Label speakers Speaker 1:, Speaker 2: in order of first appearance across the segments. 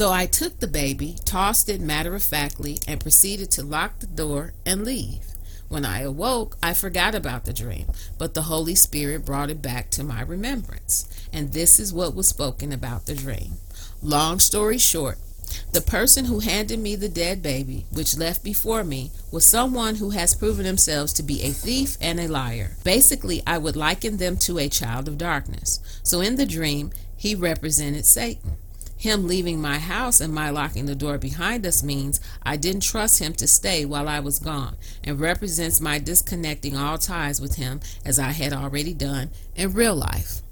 Speaker 1: So I took the baby, tossed it matter of factly, and proceeded to lock the door and leave. When I awoke, I forgot about the dream, but the Holy Spirit brought it back to my remembrance. And this is what was spoken about the dream. Long story short, the person who handed me the dead baby, which left before me, was someone who has proven themselves to be a thief and a liar. Basically, I would liken them to a child of darkness. So in the dream, he represented Satan. Him leaving my house and my locking the door behind us means I didn't trust him to stay while I was gone and represents my disconnecting all ties with him as I had already done in real life.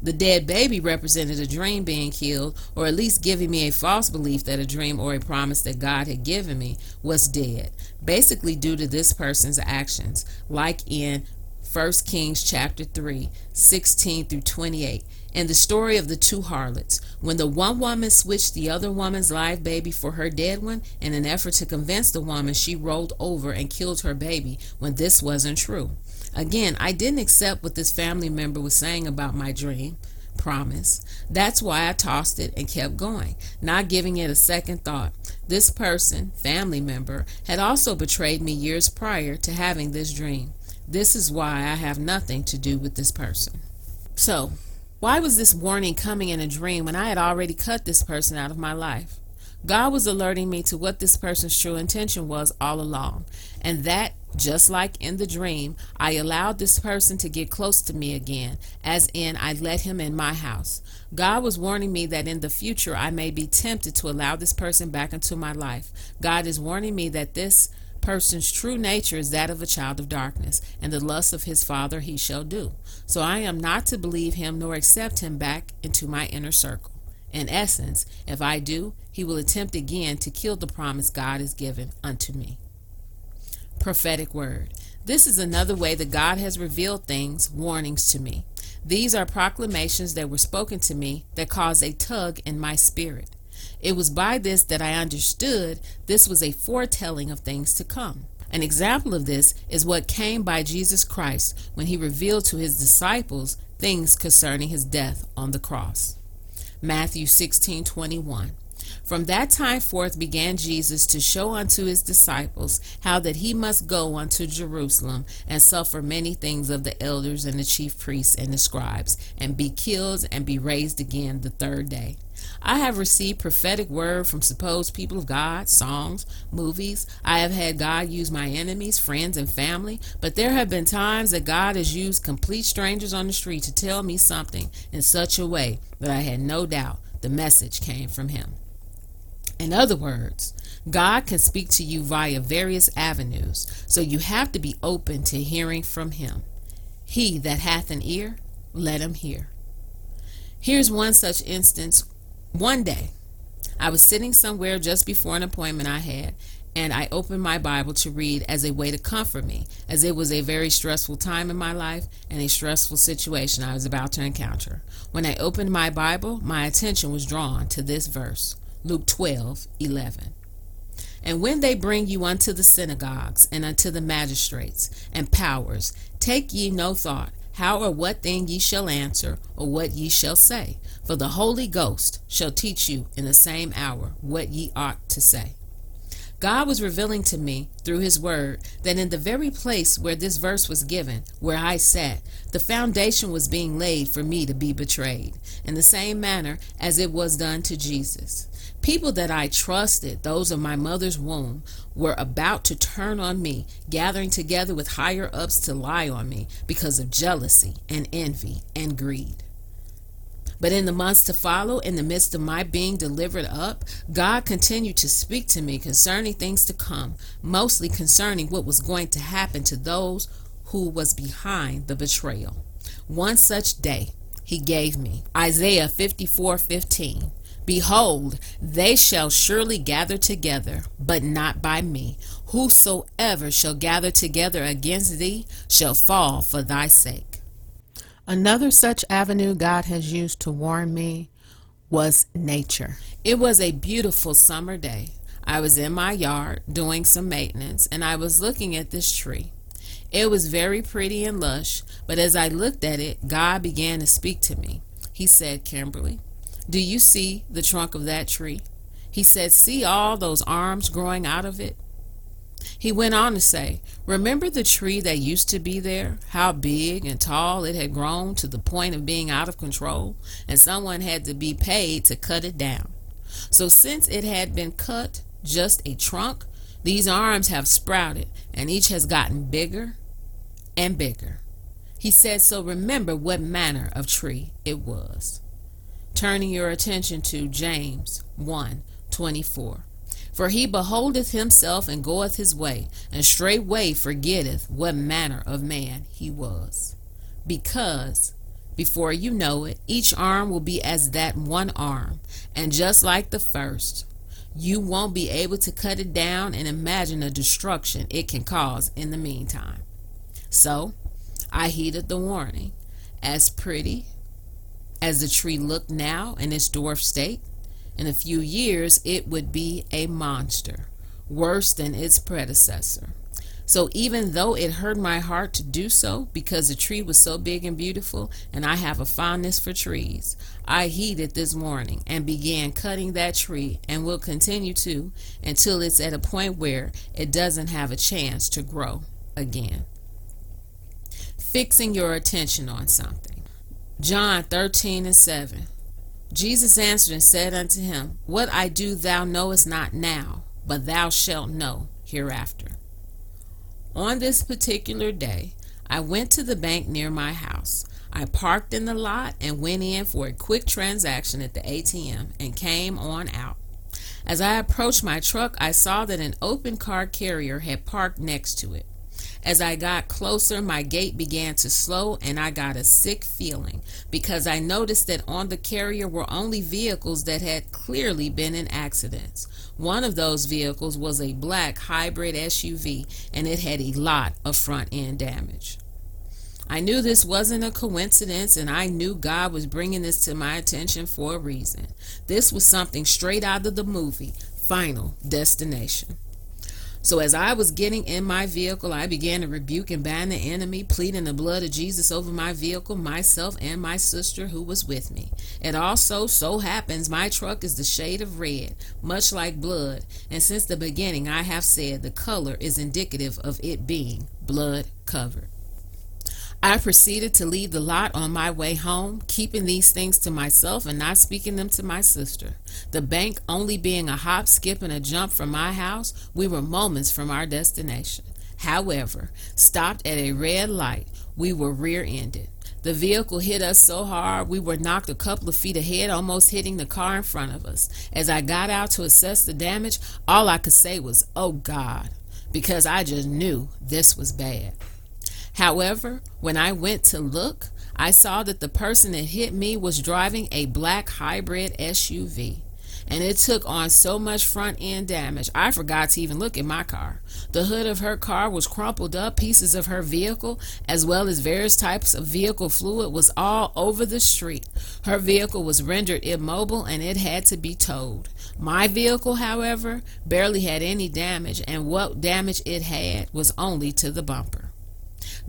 Speaker 1: The dead baby represented a dream being killed, or at least giving me a false belief that a dream or a promise that God had given me was dead, basically due to this person's actions, like in 1 Kings chapter 3, 16 through 28 and the story of the two harlots. When the one woman switched the other woman's live baby for her dead one in an effort to convince the woman she rolled over and killed her baby when this wasn't true. Again, I didn't accept what this family member was saying about my dream promise. That's why I tossed it and kept going, not giving it a second thought. This person, family member, had also betrayed me years prior to having this dream. This is why I have nothing to do with this person. So, why was this warning coming in a dream when I had already cut this person out of my life? God was alerting me to what this person's true intention was all along, and that, just like in the dream, I allowed this person to get close to me again, as in I let him in my house. God was warning me that in the future I may be tempted to allow this person back into my life. God is warning me that this person's true nature is that of a child of darkness, and the lust of his father he shall do. So I am not to believe him nor accept him back into my inner circle. In essence, if I do, he will attempt again to kill the promise God has given unto me. Prophetic word. This is another way that God has revealed things, warnings to me. These are proclamations that were spoken to me that caused a tug in my spirit. It was by this that I understood this was a foretelling of things to come. An example of this is what came by Jesus Christ when he revealed to his disciples things concerning his death on the cross. Matthew 16:21. From that time forth began Jesus to show unto his disciples how that he must go unto Jerusalem and suffer many things of the elders and the chief priests and the scribes, and be killed and be raised again the third day. I have received prophetic word from supposed people of God, songs, movies. I have had God use my enemies, friends, and family. But there have been times that God has used complete strangers on the street to tell me something in such a way that I had no doubt the message came from Him. In other words, God can speak to you via various avenues, so you have to be open to hearing from Him. He that hath an ear, let him hear. Here's one such instance one day, I was sitting somewhere just before an appointment I had, and I opened my Bible to read as a way to comfort me, as it was a very stressful time in my life and a stressful situation I was about to encounter. When I opened my Bible, my attention was drawn to this verse Luke 12 11. And when they bring you unto the synagogues and unto the magistrates and powers, take ye no thought how or what thing ye shall answer, or what ye shall say. For the Holy Ghost shall teach you in the same hour what ye ought to say. God was revealing to me through His Word that in the very place where this verse was given, where I sat, the foundation was being laid for me to be betrayed, in the same manner as it was done to Jesus. People that I trusted, those of my mother's womb, were about to turn on me, gathering together with higher ups to lie on me because of jealousy and envy and greed. But in the months to follow, in the midst of my being delivered up, God continued to speak to me concerning things to come, mostly concerning what was going to happen to those who was behind the betrayal. One such day he gave me Isaiah 54 15. Behold, they shall surely gather together, but not by me. Whosoever shall gather together against thee shall fall for thy sake. Another such avenue God has used to warn me was nature. It was a beautiful summer day. I was in my yard doing some maintenance and I was looking at this tree. It was very pretty and lush, but as I looked at it, God began to speak to me. He said, Kimberly, Do you see the trunk of that tree? He said, See all those arms growing out of it? He went on to say, Remember the tree that used to be there? How big and tall it had grown to the point of being out of control, and someone had to be paid to cut it down. So, since it had been cut, just a trunk, these arms have sprouted, and each has gotten bigger and bigger. He said, So remember what manner of tree it was. Turning your attention to James 1 24. For he beholdeth himself and goeth his way, and straightway forgetteth what manner of man he was. Because, before you know it, each arm will be as that one arm, and just like the first, you won't be able to cut it down and imagine the destruction it can cause in the meantime. So, I heeded the warning. As pretty as the tree looked now in its dwarf state, in a few years it would be a monster, worse than its predecessor. So even though it hurt my heart to do so because the tree was so big and beautiful and I have a fondness for trees, I heeded this morning and began cutting that tree and will continue to until it's at a point where it doesn't have a chance to grow again. Fixing your attention on something. John 13 and 7. Jesus answered and said unto him, What I do thou knowest not now, but thou shalt know hereafter. On this particular day, I went to the bank near my house. I parked in the lot and went in for a quick transaction at the ATM and came on out. As I approached my truck, I saw that an open car carrier had parked next to it. As I got closer, my gait began to slow and I got a sick feeling because I noticed that on the carrier were only vehicles that had clearly been in accidents. One of those vehicles was a black hybrid SUV and it had a lot of front end damage. I knew this wasn't a coincidence and I knew God was bringing this to my attention for a reason. This was something straight out of the movie, Final Destination. So as I was getting in my vehicle, I began to rebuke and ban the enemy, pleading the blood of Jesus over my vehicle, myself, and my sister who was with me. It also so happens my truck is the shade of red, much like blood, and since the beginning I have said the color is indicative of it being blood covered. I proceeded to leave the lot on my way home, keeping these things to myself and not speaking them to my sister. The bank only being a hop, skip, and a jump from my house, we were moments from our destination. However, stopped at a red light, we were rear ended. The vehicle hit us so hard we were knocked a couple of feet ahead, almost hitting the car in front of us. As I got out to assess the damage, all I could say was, Oh God, because I just knew this was bad. However, when I went to look, I saw that the person that hit me was driving a black hybrid SUV. And it took on so much front end damage, I forgot to even look at my car. The hood of her car was crumpled up, pieces of her vehicle, as well as various types of vehicle fluid, was all over the street. Her vehicle was rendered immobile and it had to be towed. My vehicle, however, barely had any damage, and what damage it had was only to the bumper.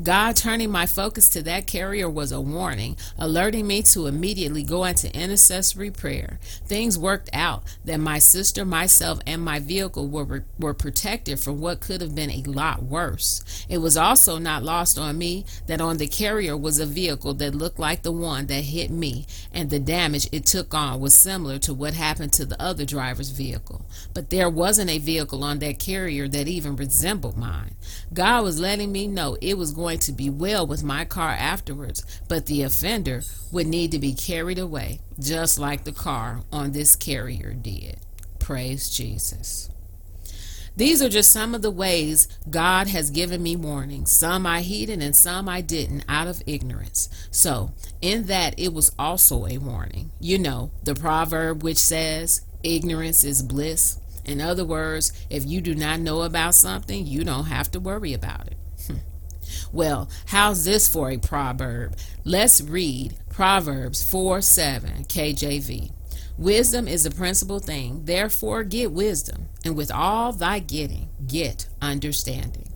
Speaker 1: God turning my focus to that carrier was a warning, alerting me to immediately go into intercessory prayer. Things worked out that my sister, myself, and my vehicle were, were protected from what could have been a lot worse. It was also not lost on me that on the carrier was a vehicle that looked like the one that hit me, and the damage it took on was similar to what happened to the other driver's vehicle. But there wasn't a vehicle on that carrier that even resembled mine. God was letting me know it was going to be well with my car afterwards, but the offender would need to be carried away, just like the car on this carrier did. Praise Jesus. These are just some of the ways God has given me warnings. Some I heeded and some I didn't out of ignorance. So, in that, it was also a warning. You know, the proverb which says, ignorance is bliss. In other words, if you do not know about something, you don't have to worry about it. Well, how's this for a proverb? Let's read Proverbs 4 7 KJV. Wisdom is the principal thing, therefore get wisdom, and with all thy getting, get understanding.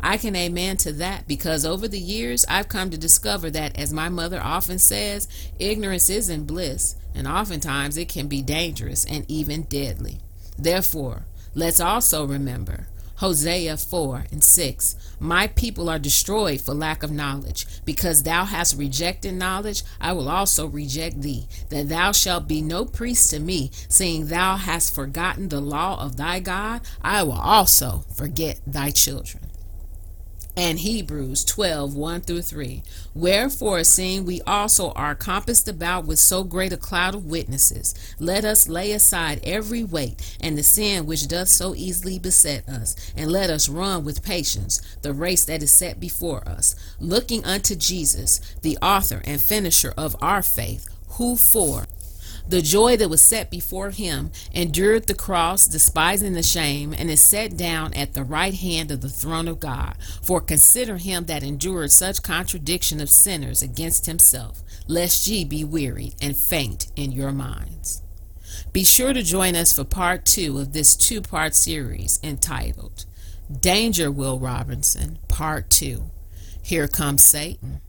Speaker 1: I can amen to that because over the years I've come to discover that, as my mother often says, ignorance isn't bliss, and oftentimes it can be dangerous and even deadly. Therefore, let's also remember Hosea 4 and 6 My people are destroyed for lack of knowledge. Because thou hast rejected knowledge, I will also reject thee, that thou shalt be no priest to me, seeing thou hast forgotten the law of thy God, I will also forget thy children and Hebrews 12 1 through 3. Wherefore, seeing we also are compassed about with so great a cloud of witnesses, let us lay aside every weight and the sin which doth so easily beset us, and let us run with patience the race that is set before us, looking unto Jesus, the author and finisher of our faith, who for the joy that was set before him endured the cross, despising the shame, and is set down at the right hand of the throne of God. For consider him that endured such contradiction of sinners against himself, lest ye be wearied and faint in your minds. Be sure to join us for part two of this two part series entitled Danger, Will Robinson, Part Two. Here comes Satan.